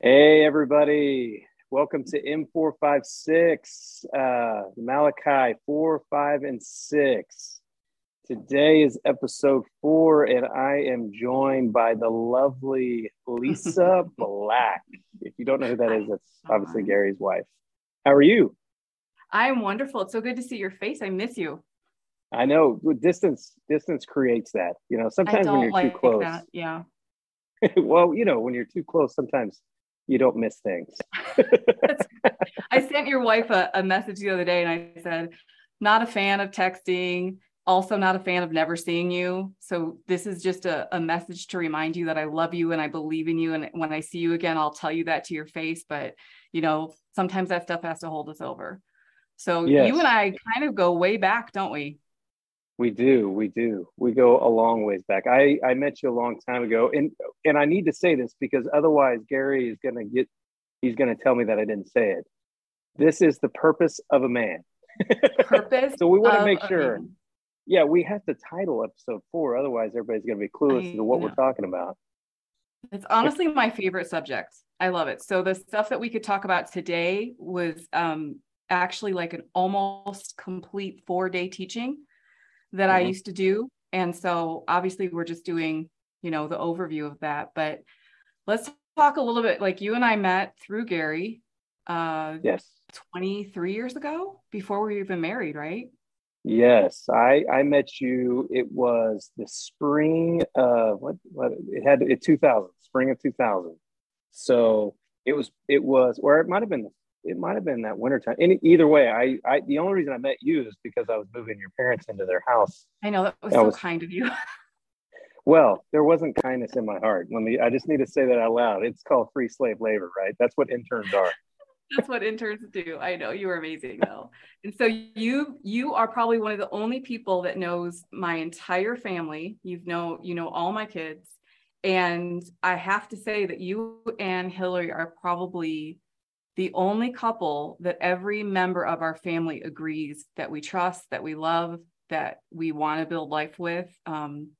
Hey, everybody. Welcome to M456, uh, Malachi 4, 5, and 6. Today is episode four, and I am joined by the lovely Lisa Black. If you don't know who that is, that's obviously Gary's wife. How are you? I'm wonderful. It's so good to see your face. I miss you. I know distance distance creates that. You know, sometimes when you're like too close. That. Yeah. well, you know, when you're too close, sometimes you don't miss things. I sent your wife a, a message the other day and I said, not a fan of texting, also not a fan of never seeing you. So this is just a, a message to remind you that I love you and I believe in you. And when I see you again, I'll tell you that to your face. But you know, sometimes that stuff has to hold us over. So yes. you and I kind of go way back, don't we? We do, we do. We go a long ways back. I I met you a long time ago, and and I need to say this because otherwise Gary is going to get he's going to tell me that I didn't say it. This is the purpose of a man. Purpose. so we want to make sure. Yeah, we have to title episode four. Otherwise, everybody's going to be clueless I, to what we're talking about. It's honestly my favorite subject. I love it. So the stuff that we could talk about today was um, actually like an almost complete four day teaching that mm-hmm. I used to do. And so obviously we're just doing, you know, the overview of that. But let's talk a little bit like you and I met through Gary uh yes 23 years ago before we were even married, right? Yes, I I met you. It was the spring of what what it had it 2000 spring of 2000. So it was it was or it might have been it might have been that wintertime. Any either way, I, I the only reason I met you is because I was moving your parents into their house. I know that was so was, kind of you. well, there wasn't kindness in my heart. Let me I just need to say that out loud. It's called free slave labor, right? That's what interns are. That's what interns do. I know you are amazing though. And so you you are probably one of the only people that knows my entire family. You've know you know all my kids. And I have to say that you and Hillary are probably the only couple that every member of our family agrees that we trust, that we love, that we want to build life with. Um,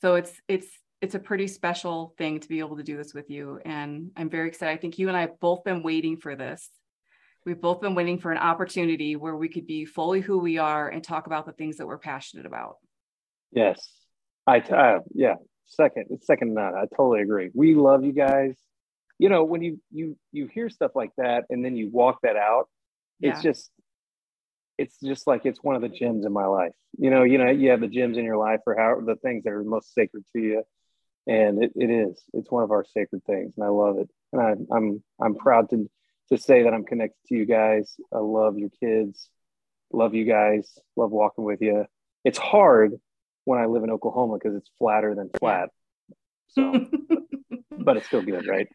so it's it's it's a pretty special thing to be able to do this with you, and I'm very excited. I think you and I have both been waiting for this. We've both been waiting for an opportunity where we could be fully who we are and talk about the things that we're passionate about. Yes, I uh, yeah. Second, second, not. I totally agree. We love you guys you know when you you you hear stuff like that and then you walk that out yeah. it's just it's just like it's one of the gems in my life. You know you know you have the gems in your life or how the things that are most sacred to you. And it, it is it's one of our sacred things and i love it. And I, i'm i'm proud to to say that i'm connected to you guys. I love your kids. Love you guys. Love walking with you. It's hard when i live in oklahoma because it's flatter than flat. So but it's still good right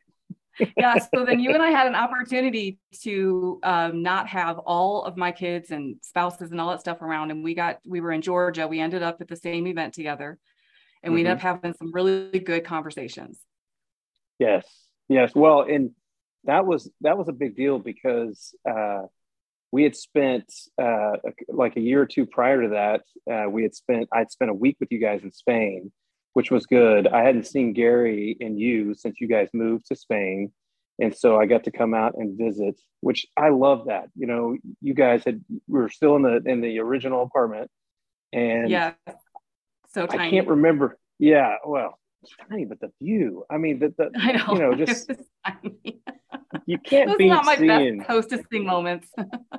yeah. So then you and I had an opportunity to um, not have all of my kids and spouses and all that stuff around. And we got, we were in Georgia. We ended up at the same event together and we mm-hmm. ended up having some really good conversations. Yes. Yes. Well, and that was, that was a big deal because uh, we had spent uh, like a year or two prior to that, uh, we had spent, I'd spent a week with you guys in Spain which was good. I hadn't seen Gary and you since you guys moved to Spain. And so I got to come out and visit, which I love that. You know, you guys had we were still in the in the original apartment. And yeah, so tiny. I can't remember. Yeah, well, tiny, but the view. I mean, the, the I know, you know, just you can't Those be not my seeing best hostessing moments.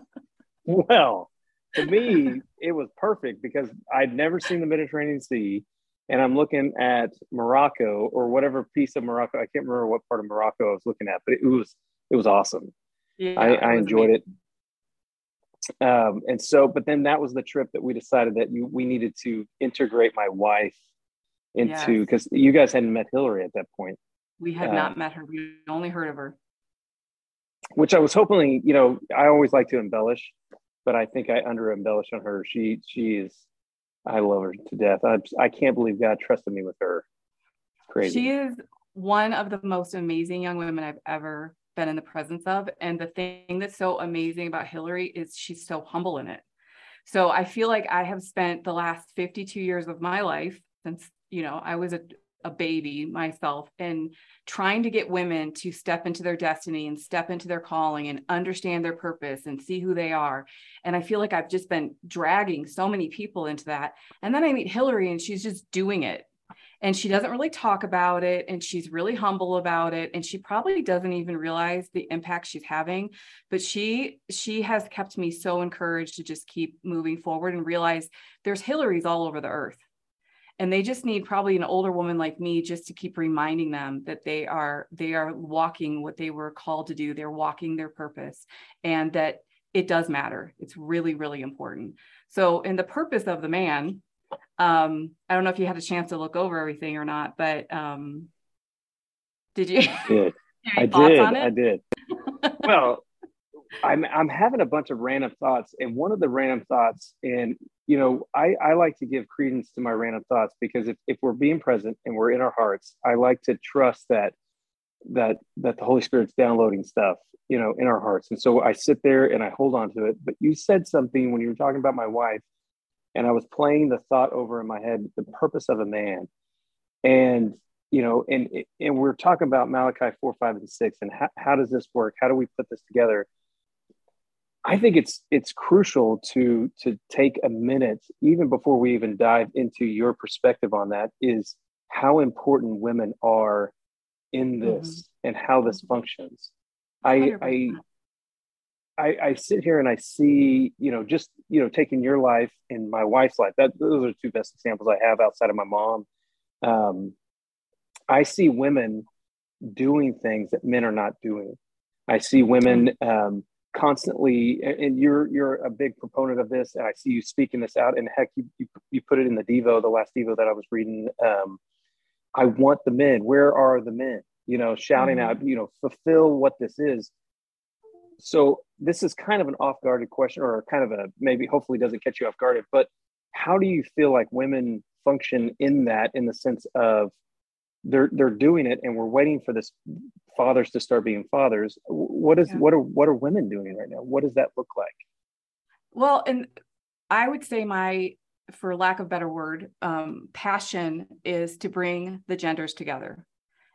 well, to me, it was perfect because I'd never seen the Mediterranean Sea and I'm looking at Morocco or whatever piece of Morocco. I can't remember what part of Morocco I was looking at, but it was it was awesome. Yeah, I, I enjoyed amazing. it. Um, and so, but then that was the trip that we decided that you, we needed to integrate my wife into because yes. you guys hadn't met Hillary at that point. We had um, not met her. We only heard of her. Which I was hoping, you know, I always like to embellish, but I think I under embellish on her. She she is I love her to death. I, I can't believe God trusted me with her. It's crazy. She is one of the most amazing young women I've ever been in the presence of. And the thing that's so amazing about Hillary is she's so humble in it. So I feel like I have spent the last 52 years of my life since, you know, I was a a baby myself and trying to get women to step into their destiny and step into their calling and understand their purpose and see who they are. And I feel like I've just been dragging so many people into that. And then I meet Hillary and she's just doing it. And she doesn't really talk about it and she's really humble about it and she probably doesn't even realize the impact she's having but she she has kept me so encouraged to just keep moving forward and realize there's Hillarys all over the earth and they just need probably an older woman like me just to keep reminding them that they are they are walking what they were called to do. They're walking their purpose and that it does matter. It's really really important. So in the purpose of the man um i don't know if you had a chance to look over everything or not but um did you I did. I did, I did. Well I'm I'm having a bunch of random thoughts, and one of the random thoughts, and you know, I I like to give credence to my random thoughts because if if we're being present and we're in our hearts, I like to trust that that that the Holy Spirit's downloading stuff, you know, in our hearts, and so I sit there and I hold on to it. But you said something when you were talking about my wife, and I was playing the thought over in my head, the purpose of a man, and you know, and and we're talking about Malachi four, five, and six, and how, how does this work? How do we put this together? I think it's it's crucial to to take a minute, even before we even dive into your perspective on that, is how important women are in mm-hmm. this mm-hmm. and how this functions. I, I I I sit here and I see, you know, just you know, taking your life and my wife's life. That those are two best examples I have outside of my mom. Um, I see women doing things that men are not doing. I see women mm-hmm. um, constantly and you're you're a big proponent of this and i see you speaking this out and heck you, you, you put it in the devo the last devo that i was reading um, i want the men. Where are the men? You know shouting mm-hmm. out you know fulfill what this is. So this is kind of an off guarded question or kind of a maybe hopefully doesn't catch you off guard but how do you feel like women function in that in the sense of they're they're doing it and we're waiting for this fathers to start being fathers. What is yeah. what are what are women doing right now? What does that look like? Well and i would say my for lack of better word um, passion is to bring the genders together.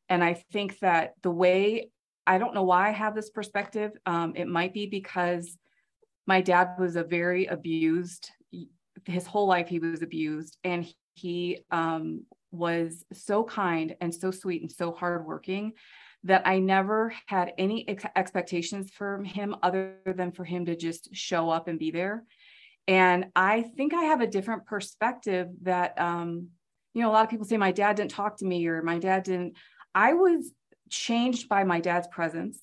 And i think that the way i don't know why i have this perspective um, it might be because my dad was a very abused his whole life he was abused and he um, was so kind and so sweet and so hardworking that I never had any ex- expectations from him other than for him to just show up and be there. And I think I have a different perspective that, um, you know, a lot of people say my dad didn't talk to me or my dad didn't. I was changed by my dad's presence.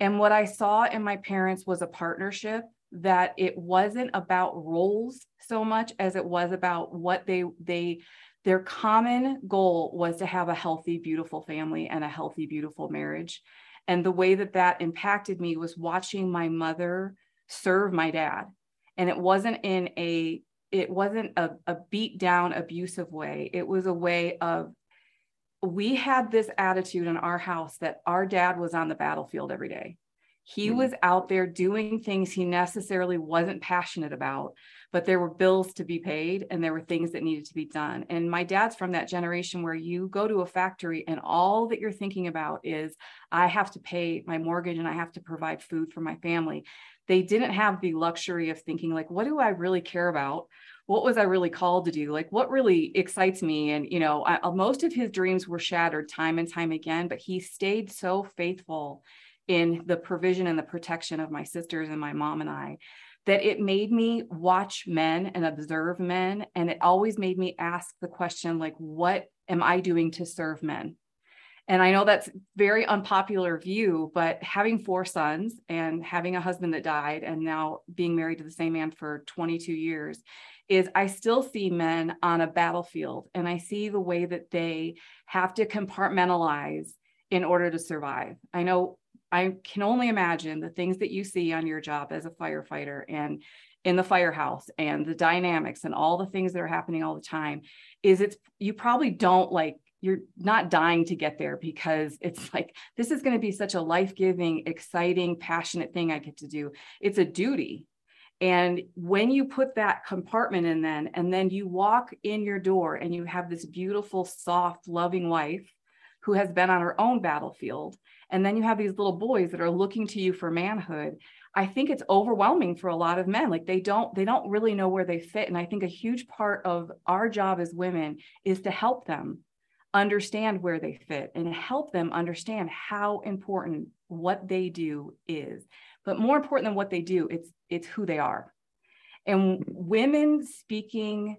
And what I saw in my parents was a partnership that it wasn't about roles so much as it was about what they they their common goal was to have a healthy, beautiful family and a healthy, beautiful marriage. And the way that that impacted me was watching my mother serve my dad. And it wasn't in a it wasn't a, a beat down abusive way. It was a way of we had this attitude in our house that our dad was on the battlefield every day. He mm-hmm. was out there doing things he necessarily wasn't passionate about, but there were bills to be paid and there were things that needed to be done. And my dad's from that generation where you go to a factory and all that you're thinking about is, I have to pay my mortgage and I have to provide food for my family. They didn't have the luxury of thinking, like, what do I really care about? what was I really called to do? Like, what really excites me? And, you know, I, most of his dreams were shattered time and time again, but he stayed so faithful in the provision and the protection of my sisters and my mom and I that it made me watch men and observe men and it always made me ask the question like what am I doing to serve men and I know that's very unpopular view but having four sons and having a husband that died and now being married to the same man for 22 years is I still see men on a battlefield and I see the way that they have to compartmentalize in order to survive. I know I can only imagine the things that you see on your job as a firefighter and in the firehouse and the dynamics and all the things that are happening all the time is it's you probably don't like you're not dying to get there because it's like this is going to be such a life-giving exciting passionate thing i get to do it's a duty And when you put that compartment in, then, and then you walk in your door and you have this beautiful, soft, loving wife who has been on her own battlefield. And then you have these little boys that are looking to you for manhood. I think it's overwhelming for a lot of men. Like they don't, they don't really know where they fit. And I think a huge part of our job as women is to help them understand where they fit and help them understand how important what they do is but more important than what they do it's it's who they are and women speaking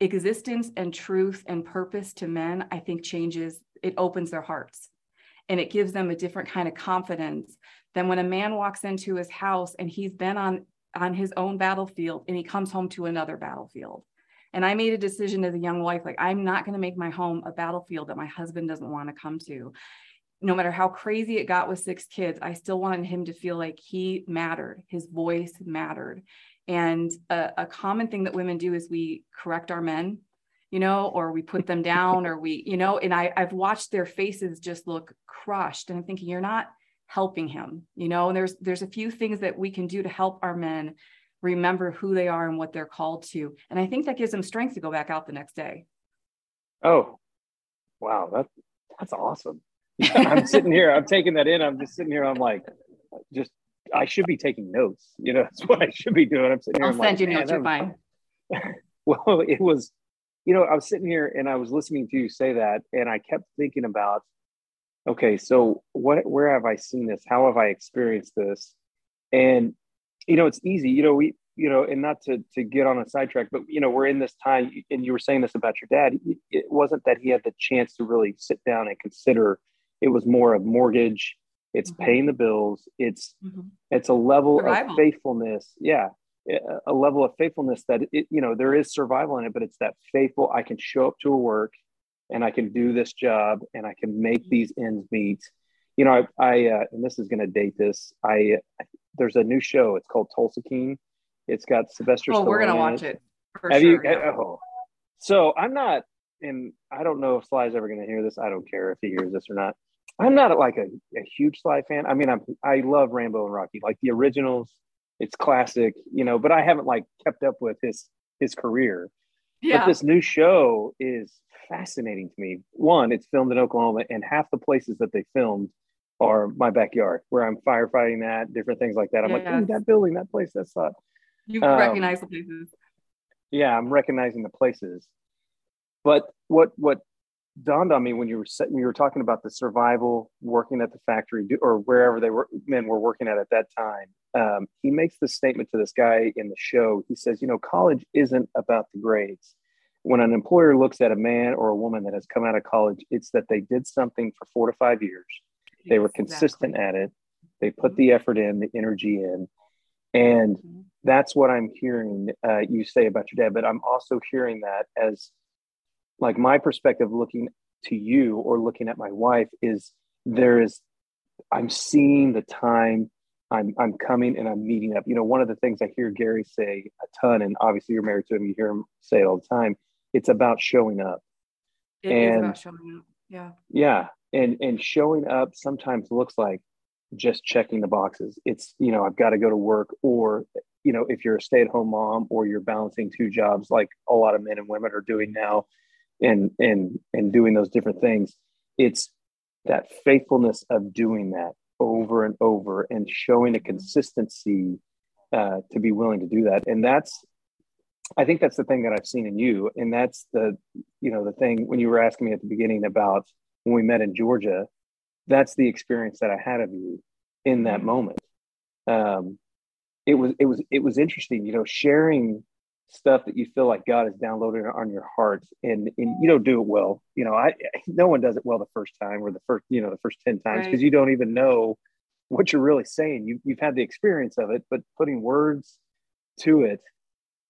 existence and truth and purpose to men i think changes it opens their hearts and it gives them a different kind of confidence than when a man walks into his house and he's been on on his own battlefield and he comes home to another battlefield and I made a decision as a young wife like, I'm not going to make my home a battlefield that my husband doesn't want to come to. No matter how crazy it got with six kids, I still wanted him to feel like he mattered, his voice mattered. And a, a common thing that women do is we correct our men, you know, or we put them down, or we, you know, and I, I've watched their faces just look crushed. And I'm thinking, you're not helping him, you know, and there's there's a few things that we can do to help our men remember who they are and what they're called to. And I think that gives them strength to go back out the next day. Oh, wow. That, that's awesome. I'm sitting here, I'm taking that in. I'm just sitting here. I'm like, just, I should be taking notes. You know, that's what I should be doing. I'm sitting here. I'll send like, you notes. You're fine. well, it was, you know, I was sitting here and I was listening to you say that, and I kept thinking about, okay, so what, where have I seen this? How have I experienced this? And you know, it's easy, you know, we, you know, and not to to get on a sidetrack, but you know, we're in this time, and you were saying this about your dad. It wasn't that he had the chance to really sit down and consider. It was more of mortgage. It's mm-hmm. paying the bills. It's mm-hmm. it's a level of faithfulness. Yeah, a level of faithfulness that it, you know there is survival in it, but it's that faithful. I can show up to a work, and I can do this job, and I can make mm-hmm. these ends meet. You know, I, I uh, and this is going to date this. I there's a new show. It's called Tulsa King. It's got Sylvester. Oh, we're gonna watch it. Have sure, you? Yeah. Oh. So I'm not, and I don't know if Sly's ever gonna hear this. I don't care if he hears this or not. I'm not like a, a huge Sly fan. I mean, I'm I love Rambo and Rocky, like the originals. It's classic, you know. But I haven't like kept up with his his career. Yeah. But this new show is fascinating to me. One, it's filmed in Oklahoma, and half the places that they filmed are my backyard where I'm firefighting that, different things like that. I'm like, that building, that place, that's not. You um, recognize the places. Yeah, I'm recognizing the places. But what what dawned on me when you were when you were talking about the survival, working at the factory or wherever they were men were working at at that time. Um, he makes the statement to this guy in the show. He says, you know, college isn't about the grades. When an employer looks at a man or a woman that has come out of college, it's that they did something for four to five years they were consistent exactly. at it. They put the effort in, the energy in. And mm-hmm. that's what I'm hearing uh, you say about your dad. But I'm also hearing that as like my perspective looking to you or looking at my wife is there is, I'm seeing the time I'm, I'm coming and I'm meeting up. You know, one of the things I hear Gary say a ton, and obviously you're married to him, you hear him say it all the time. It's about showing up. It and, about showing up. Yeah. Yeah and and showing up sometimes looks like just checking the boxes it's you know i've got to go to work or you know if you're a stay-at-home mom or you're balancing two jobs like a lot of men and women are doing now and and and doing those different things it's that faithfulness of doing that over and over and showing a consistency uh, to be willing to do that and that's i think that's the thing that i've seen in you and that's the you know the thing when you were asking me at the beginning about when we met in Georgia, that's the experience that I had of you in that mm-hmm. moment. Um, it was it was it was interesting, you know, sharing stuff that you feel like God has downloaded on your heart, and and you don't do it well. You know, I no one does it well the first time or the first you know the first ten times because right. you don't even know what you're really saying. You you've had the experience of it, but putting words to it,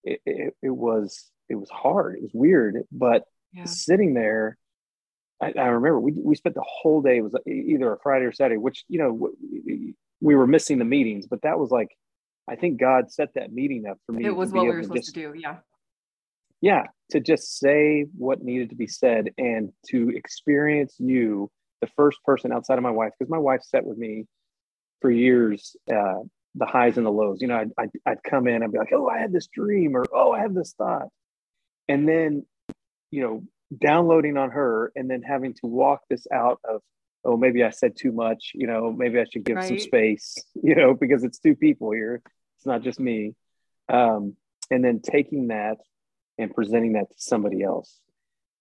it, it, it was it was hard. It was weird, but yeah. sitting there I, I, remember we, we spent the whole day, it was either a Friday or Saturday, which, you know, we were missing the meetings, but that was like, I think God set that meeting up for me. It was what we were supposed just, to do. Yeah. Yeah. To just say what needed to be said and to experience you, the first person outside of my wife, because my wife sat with me for years uh, the highs and the lows. You know, I'd, I'd, I'd come in, I'd be like, oh, I had this dream, or oh, I have this thought, and then, you know, downloading on her, and then having to walk this out of, oh, maybe I said too much. You know, maybe I should give right. some space. You know, because it's two people here, it's not just me. Um, and then taking that and presenting that to somebody else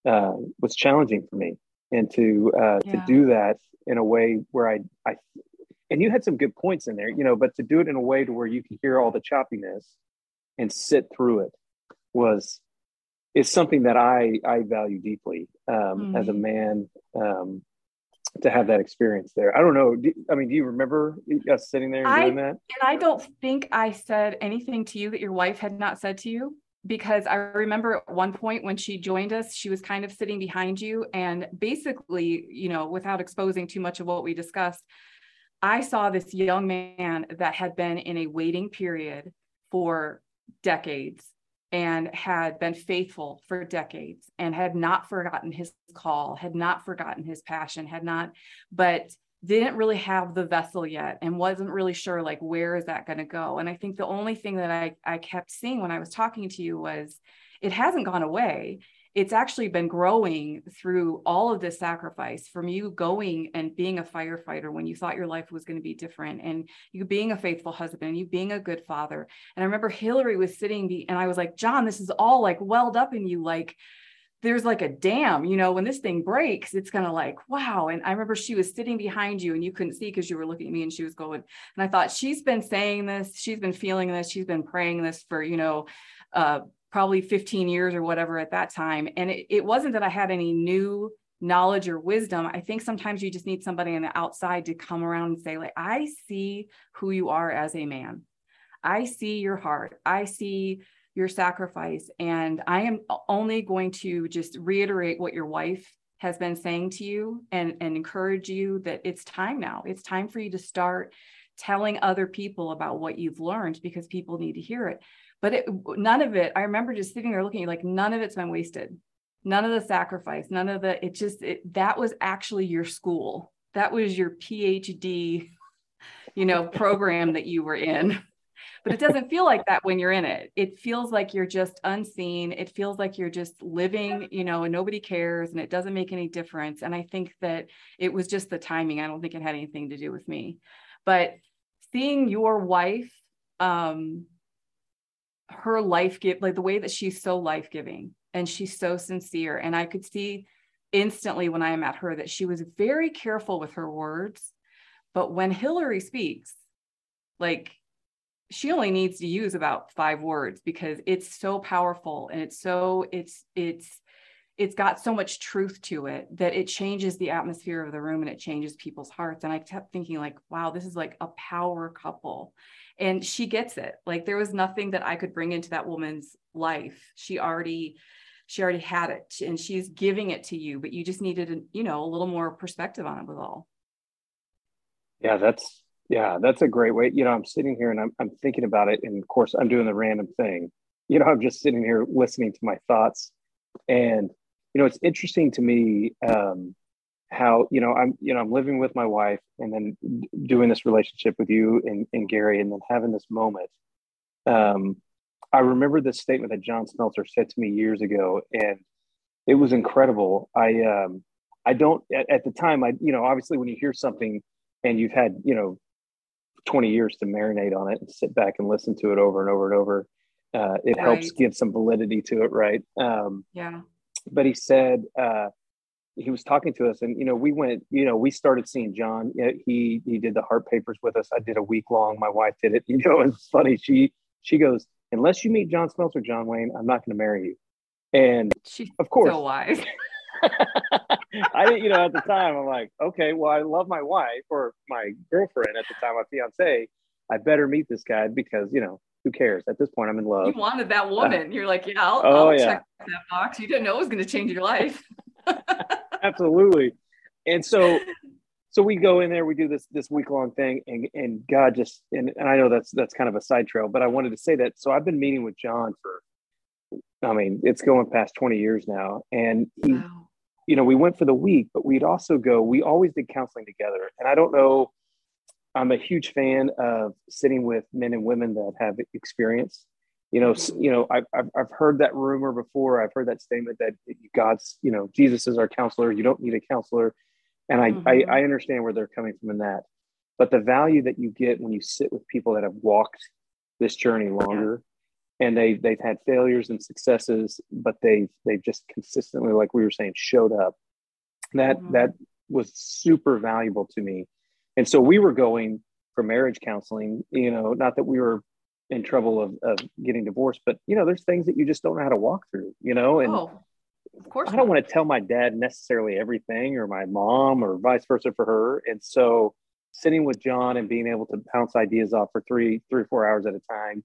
uh, was challenging for me, and to uh, yeah. to do that in a way where I I and you had some good points in there, you know, but to do it in a way to where you can hear all the choppiness and sit through it was is something that I I value deeply um, mm-hmm. as a man um, to have that experience there. I don't know. Do, I mean, do you remember us sitting there I, doing that? And I don't think I said anything to you that your wife had not said to you because I remember at one point when she joined us, she was kind of sitting behind you and basically, you know, without exposing too much of what we discussed, I saw this young man that had been in a waiting period for decades and had been faithful for decades and had not forgotten his call, had not forgotten his passion, had not, but didn't really have the vessel yet and wasn't really sure like where is that going to go? And i think the only thing that I, I kept seeing when i was talking to you was it hasn't gone away it's actually been growing through all of this sacrifice from you going and being a firefighter when you thought your life was going to be different and you being a faithful husband and you being a good father and i remember hillary was sitting and i was like john this is all like welled up in you like there's like a dam, you know, when this thing breaks, it's gonna like, wow. And I remember she was sitting behind you and you couldn't see because you were looking at me and she was going, and I thought she's been saying this, she's been feeling this, she's been praying this for, you know, uh, probably 15 years or whatever at that time. And it, it wasn't that I had any new knowledge or wisdom. I think sometimes you just need somebody on the outside to come around and say, like, I see who you are as a man. I see your heart. I see your sacrifice. And I am only going to just reiterate what your wife has been saying to you and, and encourage you that it's time now. It's time for you to start telling other people about what you've learned because people need to hear it but it, none of it i remember just sitting there looking like none of it's been wasted. None of the sacrifice none of the it just it, that was actually your school. That was your phd you know program that you were in. But it doesn't feel like that when you're in it. It feels like you're just unseen. It feels like you're just living you know and nobody cares and it doesn't make any difference. And i think that it was just the timing. I don't think it had anything to do with me. But seeing your wife um her life give like the way that she's so life giving and she's so sincere. And i could see instantly when i met her that she was very careful with her words. But when hillary speaks like she only needs to use about five words because it's so powerful and it's so it's it's it's got so much truth to it that it changes the atmosphere of the room and it changes people's hearts. And i kept thinking like wow this is like a power couple and she gets it. Like there was nothing that i could bring into that woman's life. She already she already had it and she's giving it to you but you just needed a, you know a little more perspective on it with all. Yeah that's yeah that's a great way you know i'm sitting here and i'm, I'm thinking about it and of course i'm doing the random thing. You know i'm just sitting here listening to my thoughts and you know it's interesting to me um, how you know i'm you know i'm living with my wife and then doing this relationship with you and, and gary and then having this moment. Um, i remember this statement that john smelter said to me years ago and it was incredible. I um, i don't at, at the time i you know obviously when you hear something and you've had you know 20 years to marinate on it and sit back and listen to it over and over and over uh, it right. helps give some validity to it right? Um, yeah. but he said uh, he was talking to us and you know we went you know we started seeing john. He he did the heart papers with us. I did a week long. My wife did it. You know it's funny. She she goes unless you meet john smelter john wayne i'm not going to marry you. And She's of course so wise. I didn't you know at the time i'm like okay well i love my wife or my girlfriend at the time my fiance. I better meet this guy because you know who cares? At this point i'm in love. You wanted that woman. Uh, you're like yeah i'll, oh, I'll yeah. check that box. You didn't know it was going to change your life absolutely. And so so we go in there, we do this this week long thing, and and God just and, and I know that's that's kind of a side trail, but I wanted to say that. So I've been meeting with John for I mean, it's going past 20 years now. And he, wow. you know, we went for the week, but we'd also go, we always did counseling together. And I don't know, I'm a huge fan of sitting with men and women that have experience. You know, you know, I've, I've heard that rumor before. I've heard that statement that God's, you know, Jesus is our counselor. You don't need a counselor. And I, mm-hmm. I, I understand where they're coming from in that. But the value that you get when you sit with people that have walked this journey longer yeah. and they, they've had failures and successes, but they've, they've just consistently, like we were saying, showed up. That, mm-hmm. that was super valuable to me. And so we were going for marriage counseling, you know, not that we were in trouble of, of getting divorced, but you know, there's things that you just don't know how to walk through, you know, and oh, of course I don't want to tell my dad necessarily everything or my mom or vice versa for her. And so sitting with John and being able to bounce ideas off for three, three or four hours at a time.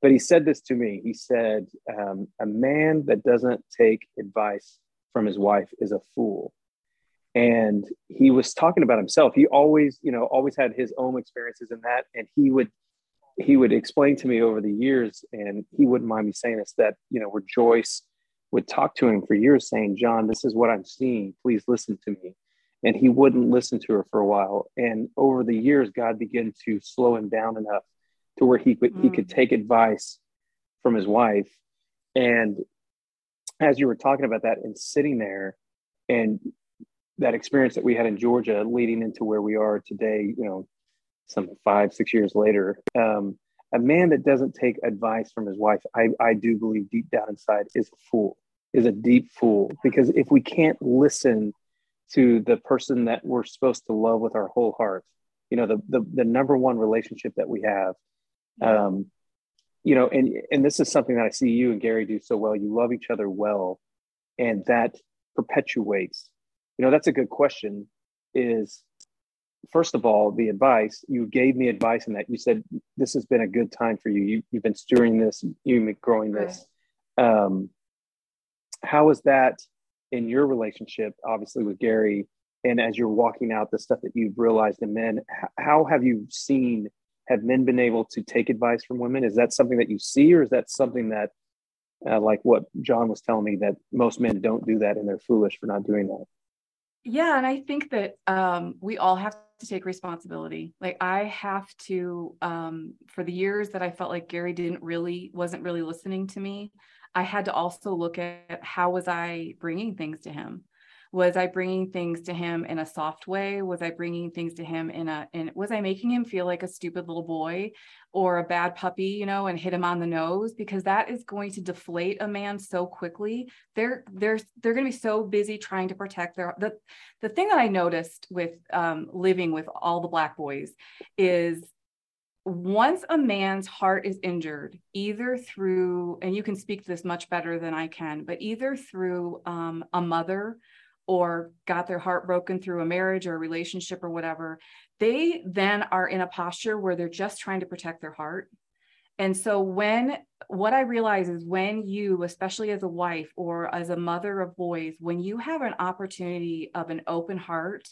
But he said this to me. He said, um, a man that doesn't take advice from his wife is a fool and he was talking about himself he always you know always had his own experiences in that and he would he would explain to me over the years and he wouldn't mind me saying this that you know where joyce would talk to him for years saying john this is what i'm seeing please listen to me and he wouldn't listen to her for a while and over the years god began to slow him down enough to where he could mm. he could mm. take advice from his wife and as you were talking about that and sitting there and that experience that we had in Georgia leading into where we are today, you know, some five, six years later, um, a man that doesn't take advice from his wife, I, I do believe deep down inside is a fool, is a deep fool. Because if we can't listen to the person that we're supposed to love with our whole heart, you know, the, the, the number one relationship that we have, um, you know, and, and this is something that I see you and Gary do so well. You love each other well, and that perpetuates you know that's a good question is first of all the advice you gave me advice in that. You said this has been a good time for you, you you've been steering this you've been growing this. Right. um, how is that in your relationship obviously with gary? And as you're walking out the stuff that you've realized in men how have you seen have men been able to take advice from women? Is that something that you see or is that something that uh, like what john was telling me that most men don't do that and they're foolish for not doing that yeah and i think that um, we all have to take responsibility. Like i have to um, for the years that i felt like gary didn't really wasn't really listening to me i had to also look at how was i bringing things to him was i bringing things to him in a soft way? Was i bringing things to him in a and was i making him feel like a stupid little boy or a bad puppy you know and hit him on the nose? Because that is going to deflate a man so quickly. They're they're they're going to be so busy trying to protect their the the thing that i noticed with um, living with all the black boys is once a man's heart is injured, either through, and you can speak to this much better than I can, but either through um, a mother or got their heart broken through a marriage or a relationship or whatever, they then are in a posture where they're just trying to protect their heart. And so, when what I realize is when you, especially as a wife or as a mother of boys, when you have an opportunity of an open heart,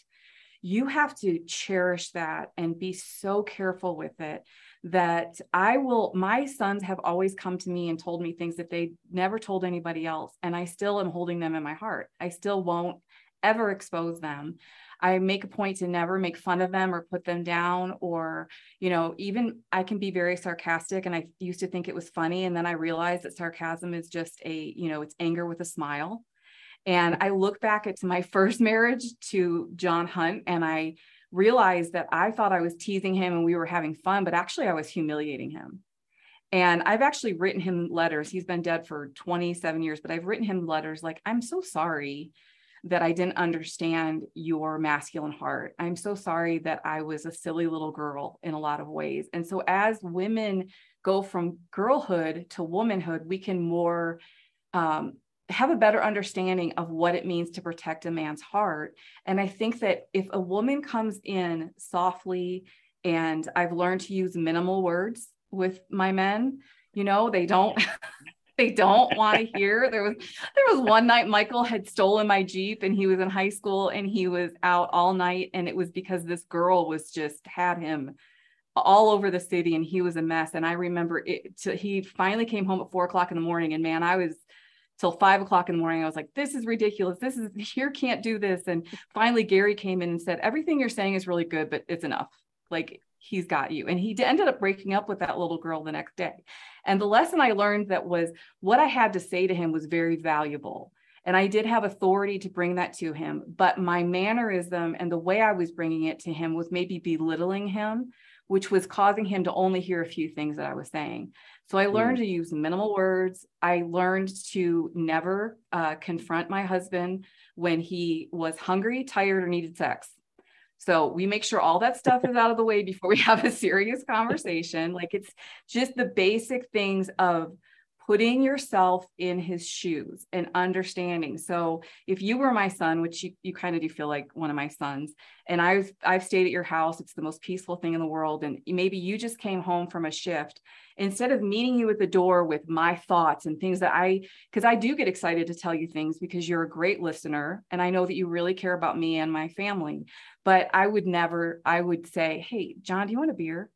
you have to cherish that and be so careful with it that I will, my sons have always come to me and told me things that they never told anybody else. And I still am holding them in my heart. I still won't ever expose them. I make a point to never make fun of them or put them down, or, you know, even I can be very sarcastic. And I used to think it was funny. And then I realized that sarcasm is just a, you know, it's anger with a smile. And I look back at my first marriage to John Hunt and I realized that I thought I was teasing him and we were having fun, but actually I was humiliating him. And I've actually written him letters. He's been dead for 27 years, but I've written him letters like, I'm so sorry that I didn't understand your masculine heart. I'm so sorry that I was a silly little girl in a lot of ways. And so, as women go from girlhood to womanhood, we can more um, have a better understanding of what it means to protect a man's heart. And I think that if a woman comes in softly, and I've learned to use minimal words with my men, you know, they don't. they don't want to hear. There was there was one night Michael had stolen my Jeep and he was in high school and he was out all night and it was because this girl was just had him all over the city and he was a mess. And I remember it to, he finally came home at four o'clock in the morning and man, I was till five o'clock in the morning. I was like, this is ridiculous. This is here can't do this. And finally, Gary came in and said, everything you're saying is really good, but it's enough. like he's got you. And he ended up breaking up with that little girl the next day. And the lesson I learned that was what I had to say to him was very valuable. And I did have authority to bring that to him, but my mannerism and the way I was bringing it to him was maybe belittling him, which was causing him to only hear a few things that I was saying. So I learned mm. to use minimal words. I learned to never uh, confront my husband when he was hungry, tired, or needed sex. So we make sure all that stuff is out of the way before we have a serious conversation. Like it's just the basic things of putting yourself in his shoes and understanding. So if you were my son, which you, you kind of do feel like one of my sons, and I've I've stayed at your house, it's the most peaceful thing in the world. And maybe you just came home from a shift. Instead of meeting you at the door with my thoughts and things that I, because I do get excited to tell you things because you're a great listener and I know that you really care about me and my family. But I would never, I would say, Hey, John, do you want a beer?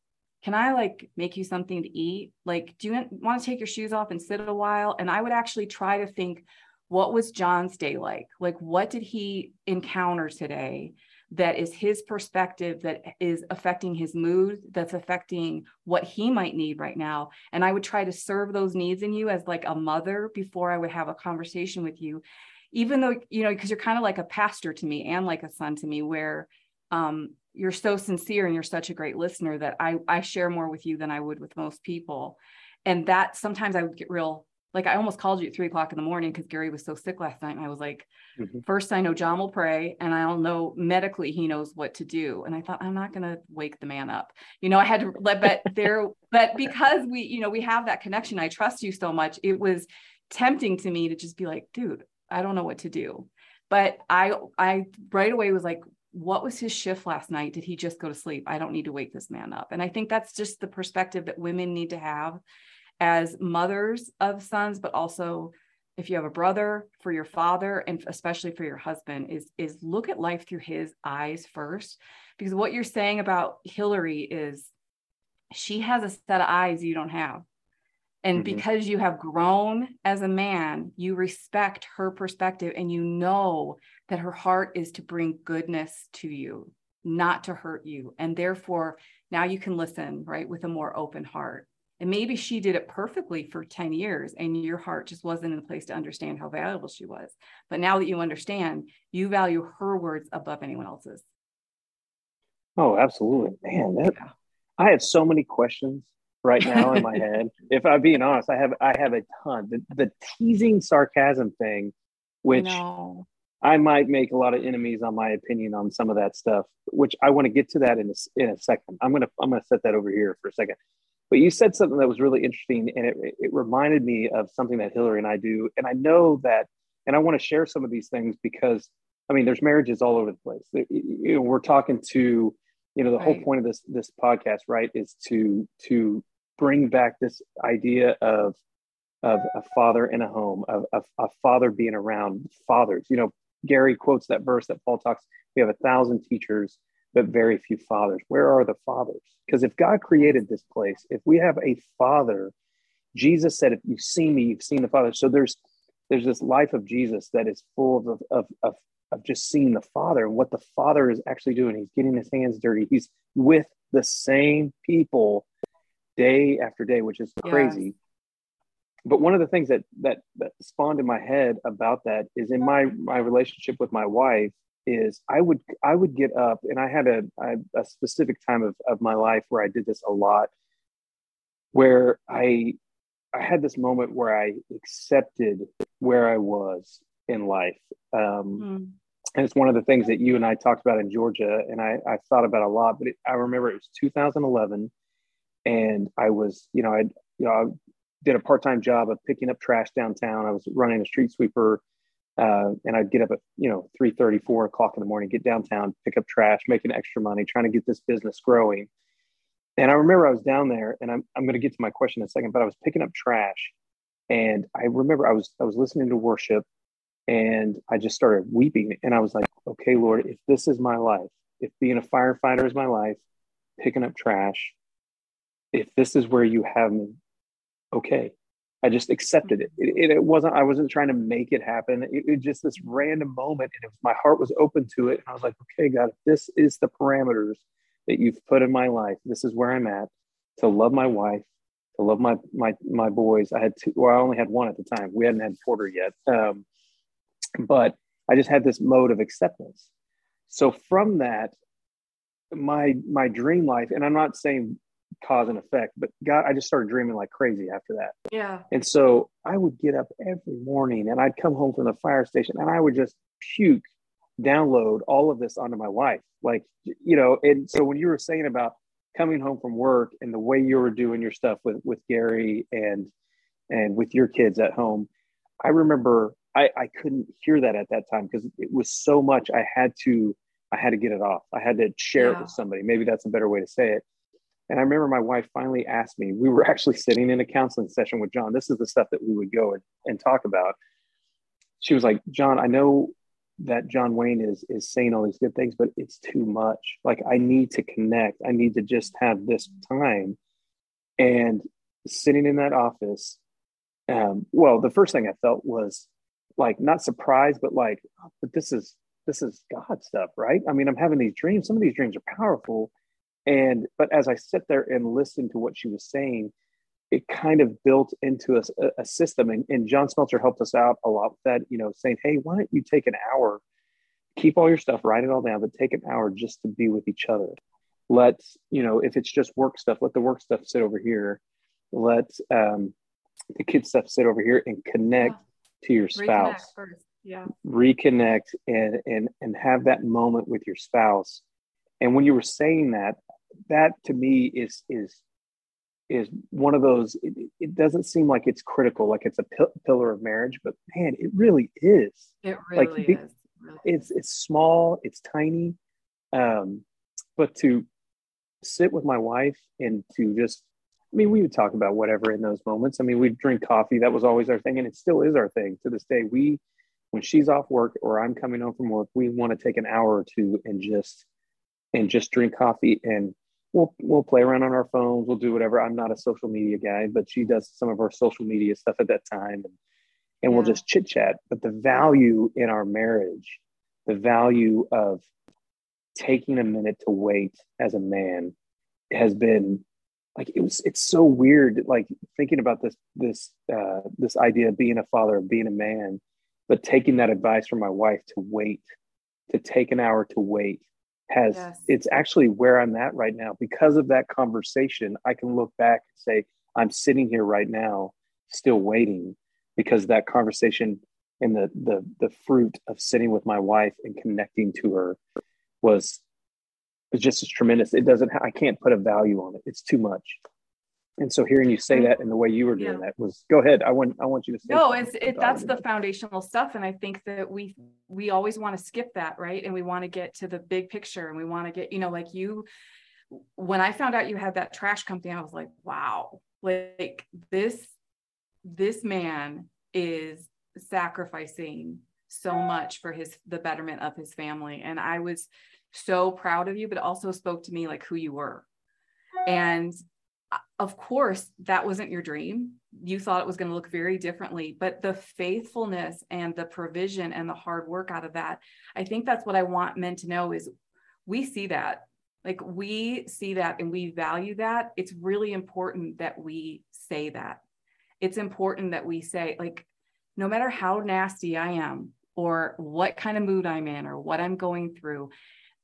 Can I like make you something to eat? Like, do you want to take your shoes off and sit a while? And I would actually try to think, what was John's day like? Like, what did he encounter today that is his perspective that is affecting his mood, that's affecting what he might need right now? And I would try to serve those needs in you as like a mother before I would have a conversation with you. Even though, you know, because you're kind of like a pastor to me and like a son to me, where um, you're so sincere and you're such a great listener that I I share more with you than I would with most people. And that sometimes I would get real like I almost called you at three o'clock in the morning because Gary was so sick last night. And I was like, mm-hmm. first I know John will pray and I'll know medically he knows what to do. And I thought I'm not gonna wake the man up. You know, I had to let but there, but because we, you know, we have that connection, I trust you so much. It was tempting to me to just be like, dude, I don't know what to do. But I I right away was like, what was his shift last night? Did he just go to sleep? I don't need to wake this man up. And I think that's just the perspective that women need to have as mothers of sons, but also if you have a brother for your father and especially for your husband is is look at life through his eyes first because what you're saying about Hillary is she has a set of eyes you don't have and mm-hmm. because you have grown as a man, you respect her perspective and you know that her heart is to bring goodness to you, not to hurt you. And therefore, now you can listen, right, with a more open heart. And maybe she did it perfectly for 10 years and your heart just wasn't in a place to understand how valuable she was. But now that you understand, you value her words above anyone else's. Oh, absolutely. Man, that. I had so many questions right now in my head. If I'm being honest, I have I have a ton. The, the teasing sarcasm thing, which I, I might make a lot of enemies on my opinion on some of that stuff, which I want to get to that in a, in a second. I'm gonna I'm gonna set that over here for a second. But you said something that was really interesting, and it, it reminded me of something that Hillary and I do. And I know that, and I want to share some of these things because, I mean, there's marriages all over the place. You know, we're talking to you know the right. whole point of this this podcast right is to to bring back this idea of of a father in a home of, of a father being around fathers. You know gary quotes that verse that paul talks we have a thousand teachers but very few fathers. Where are the fathers? Because if god created this place if we have a father jesus said if you've seen me you've seen the father. So there's there's this life of jesus that is full of of, of of just seeing the father and what the father is actually doing. He's getting his hands dirty. He's with the same people day after day, which is crazy. Yes. But one of the things that that that spawned in my head about that is in my my relationship with my wife is I would I would get up and I had a a specific time of, of my life where I did this a lot where I I had this moment where I accepted where I was in life. Um, mm. And it's one of the things that you and I talked about in Georgia, and I, I thought about a lot. But it, I remember it was 2011, and I was, you know, I, you know, I did a part-time job of picking up trash downtown. I was running a street sweeper, uh, and I'd get up at, you know, 3 30, 4 o'clock in the morning, get downtown, pick up trash, making extra money, trying to get this business growing. And I remember I was down there, and I'm, I'm going to get to my question in a second, but I was picking up trash, and I remember I was I was listening to worship, and I just started weeping. And I was like, okay, Lord, if this is my life, if being a firefighter is my life, picking up trash, if this is where you have me, okay. I just accepted it. It, it wasn't, I wasn't trying to make it happen. It, it just this random moment and it was, my heart was open to it. And I was like, okay, God, if this is the parameters that you've put in my life. This is where I'm at to love my wife, to love my my my boys. I had two, well, I only had one at the time. We hadn't had Porter yet, um, but I just had this mode of acceptance. So from that, my my dream life, and I'm not saying cause and effect, but God, I just started dreaming like crazy after that. Yeah. And so I would get up every morning and I'd come home from the fire station and I would just puke, download all of this onto my wife. Like, you know, and so when you were saying about coming home from work and the way you were doing your stuff with with Gary and and with your kids at home, I remember I, I couldn't hear that at that time because it was so much I had to I had to get it off. I had to share yeah. it with somebody. Maybe that's a better way to say it. And I remember my wife finally asked me, we were actually sitting in a counseling session with John. This is the stuff that we would go and, and talk about. She was like, John, I know that John Wayne is is saying all these good things, but it's too much. Like I need to connect. I need to just have this time. And sitting in that office, um, well, the first thing I felt was like not surprised, but like, oh, but this is this is God stuff, right? I mean, I'm having these dreams. Some of these dreams are powerful. And but as I sit there and listen to what she was saying, it kind of built into a, a system. And, and John Smelter helped us out a lot with that, you know, saying, hey, why don't you take an hour, keep all your stuff, write it all down, but take an hour just to be with each other. Let, you know, if it's just work stuff, let the work stuff sit over here. Let um, the kid stuff sit over here and connect. To your spouse. Yeah. Reconnect and and and have that moment with your spouse. And when you were saying that, that to me is is is one of those it, it, doesn't seem like it's critical like it's a p- pillar of marriage but man it really is it really like, is it's it's small it's tiny um but to sit with my wife and to just i mean we would talk about whatever in those moments. I mean we'd drink coffee. That was always our thing and it still is our thing to this day. We when she's off work or i'm coming home from work we want to take an hour or two and just and just drink coffee and we'll we'll play around on our phones. We'll do whatever. I'm not a social media guy but she does some of our social media stuff at that time and, and yeah. we'll just chit chat. But the value in our marriage the value of taking a minute to wait as a man has been like it was it's so weird like thinking about this this uh this idea of being a father of being a man but taking that advice from my wife to wait to take an hour to wait has yes. it's actually where I'm at right now because of that conversation. I can look back and say, I'm sitting here right now, still waiting because that conversation and the the the fruit of sitting with my wife and connecting to her was was just as tremendous. It doesn't I can't put a value on it. It's too much. And so hearing you say mm-hmm. that and the way you were doing yeah. that was go ahead. I want I want you to say no, it's it that's the foundational stuff. And I think that we we always want to skip that, right? And we want to get to the big picture and we want to get, you know, like you when I found out you had that trash company, I was like, wow, like this this man is sacrificing so much for his the betterment of his family. And I was so proud of you, but also spoke to me like who you were. And uh, of course, that wasn't your dream. You thought it was going to look very differently, but the faithfulness and the provision and the hard work out of that, I think that's what I want men to know is we see that. Like we see that and we value that. It's really important that we say that. It's important that we say, like, no matter how nasty I am, or what kind of mood I'm in, or what I'm going through,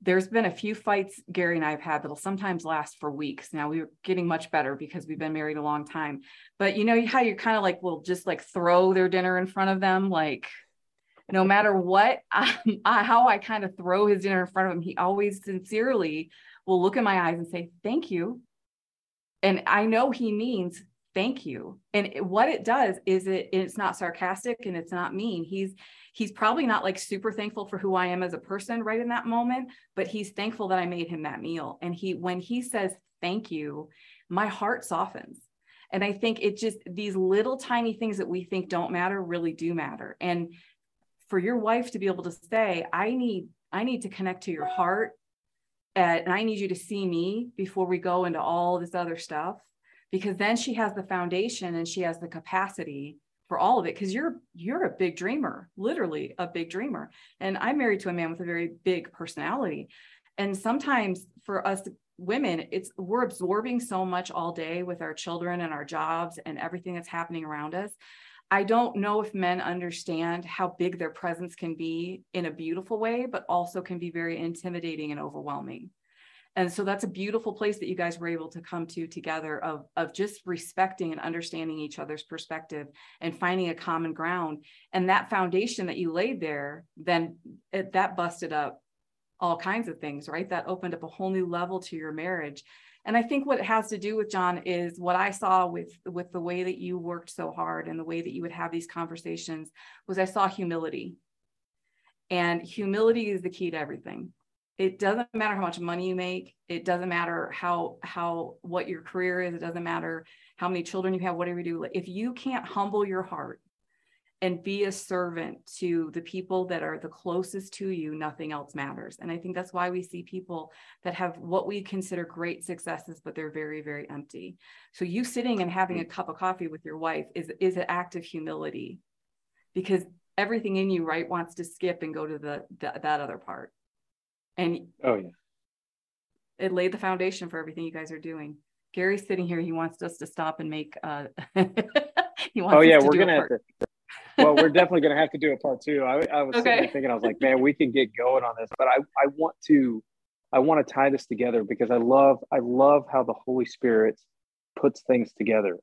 there's been a few fights Gary and I have had that'll sometimes last for weeks. Now we're getting much better because we've been married a long time. But you know how you're kind of like will just like throw their dinner in front of them, like no matter what, I, um, I, how I kind of throw his dinner in front of him, he always sincerely will look in my eyes and say thank you. And I know he means thank you. And what it does is it it's not sarcastic and it's not mean. He's he's probably not like super thankful for who I am as a person right in that moment, but he's thankful that I made him that meal. And he, when he says thank you, my heart softens. And I think it just, these little tiny things that we think don't matter really do matter. And for your wife to be able to say, I need, I need to connect to your heart and I need you to see me before we go into all this other stuff because then she has the foundation and she has the capacity for all of it because you're you're a big dreamer literally a big dreamer. And i'm married to a man with a very big personality. And sometimes for us women it's we're absorbing so much all day with our children and our jobs and everything that's happening around us. I don't know if men understand how big their presence can be in a beautiful way but also can be very intimidating and overwhelming and so that's a beautiful place that you guys were able to come to together of, of just respecting and understanding each other's perspective and finding a common ground. And that foundation that you laid there then it, that busted up all kinds of things right? That opened up a whole new level to your marriage. And i think what it has to do with john is what i saw with with the way that you worked so hard and the way that you would have these conversations was i saw humility. And humility is the key to everything it doesn't matter how much money you make. It doesn't matter how how what your career is. It doesn't matter how many children you have whatever you do. If you can't humble your heart and be a servant to the people that are the closest to you nothing else matters. And i think that's why we see people that have what we consider great successes but they're very very empty. So you sitting and having a mm-hmm. cup of coffee with your wife is is an act of humility because everything in you right wants to skip and go to the, the that other part and oh yeah. it laid the foundation for everything you guys are doing. Gary's sitting here. He wants us to stop and make uh he wants oh yeah we're gonna have to well we're definitely gonna have to do a part two. I, I was okay. thinking i was like man we can get going on this but i i want to i want to tie this together because i love i love how the holy spirit puts things together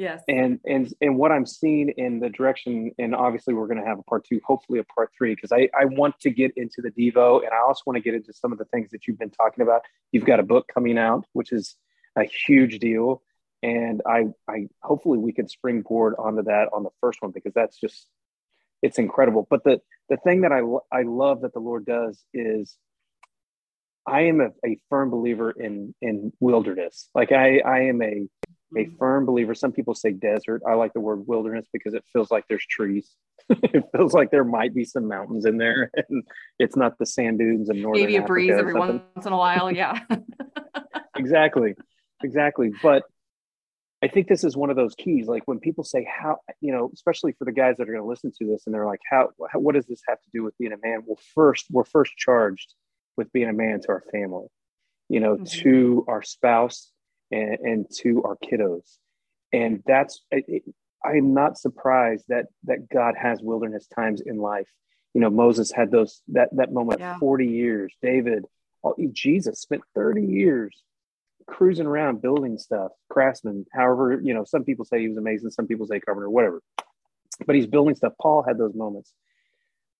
Yes. And and and what I'm seeing in the direction, and obviously we're going to have a part two, hopefully a part three, because I I want to get into the Devo, and I also want to get into some of the things that you've been talking about. You've got a book coming out, which is a huge deal, and I I hopefully we can springboard onto that on the first one because that's just it's incredible. But the the thing that I I love that the Lord does is I am a, a firm believer in in wilderness. Like I I am a a firm believer. Some people say desert. I like the word wilderness because it feels like there's trees. it feels like there might be some mountains in there, and it's not the sand dunes of northern. Maybe a breeze every once in a while. Yeah. exactly, exactly. But I think this is one of those keys. Like when people say how, you know, especially for the guys that are going to listen to this, and they're like, how, how, what does this have to do with being a man? Well, first, we're first charged with being a man to our family, you know, mm-hmm. to our spouse and, and to our kiddos. And that's, it, I'm not surprised that that God has wilderness times in life. You know, Moses had those that that moment, yeah. 40 years. David, all, Jesus spent 30 years cruising around building stuff, craftsman. However, you know, some people say he was amazing, some people say carpenter, whatever. But he's building stuff. Paul had those moments.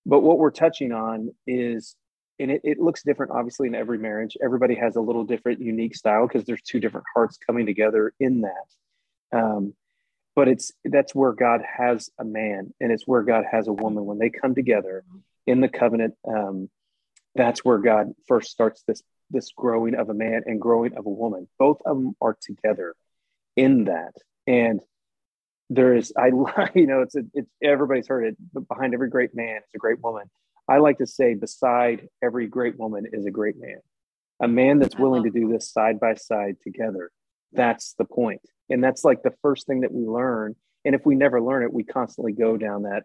But what we're touching on is and it, it looks different obviously in every marriage. Everybody has a little different unique style because there's two different hearts coming together in that. Um, but it's that's where god has a man and it's where god has a woman. When they come together in the covenant um, that's where god first starts this this growing of a man and growing of a woman. Both of them are together in that. And there is i you know it's a, it's everybody's heard it but behind every great man is a great woman I like to say, beside every great woman is a great man. A man that's willing to do this side by side together. That's the point. And that's like the first thing that we learn. And if we never learn it, we constantly go down that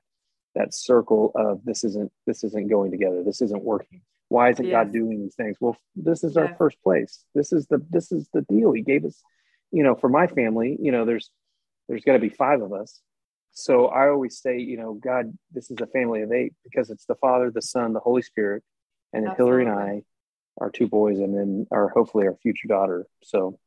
that circle of this isn't this isn't going together. This isn't working. Why isn't yes. God doing these things? Well, this is our first place. This is the this is the deal. He gave us, you know, for my family, you know, there's there's got to be five of us so I always say, you know, God, this is a family of eight because it's the Father, the Son, the Holy Spirit, and then Hillary and I, our two boys, and then our hopefully our future daughter. So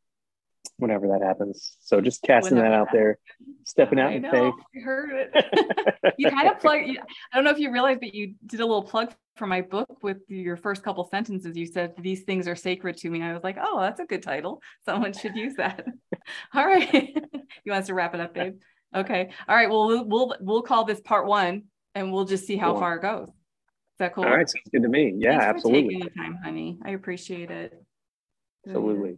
whenever that happens. So just casting whenever that out that there, stepping out I in know, faith. I heard it. you kind of plug. I don't know if you realized, but you did a little plug for my book with your first couple sentences. You said these things are sacred to me. I was like, oh, that's a good title. Someone should use that. All right. you want us to wrap it up, babe? Okay. All right. Well, we'll we'll we'll call this part one, and we'll just see how cool. far it goes. Is that cool? All right. Sounds good to me. Yeah, Thanks absolutely. taking the time, honey. I appreciate it. Absolutely.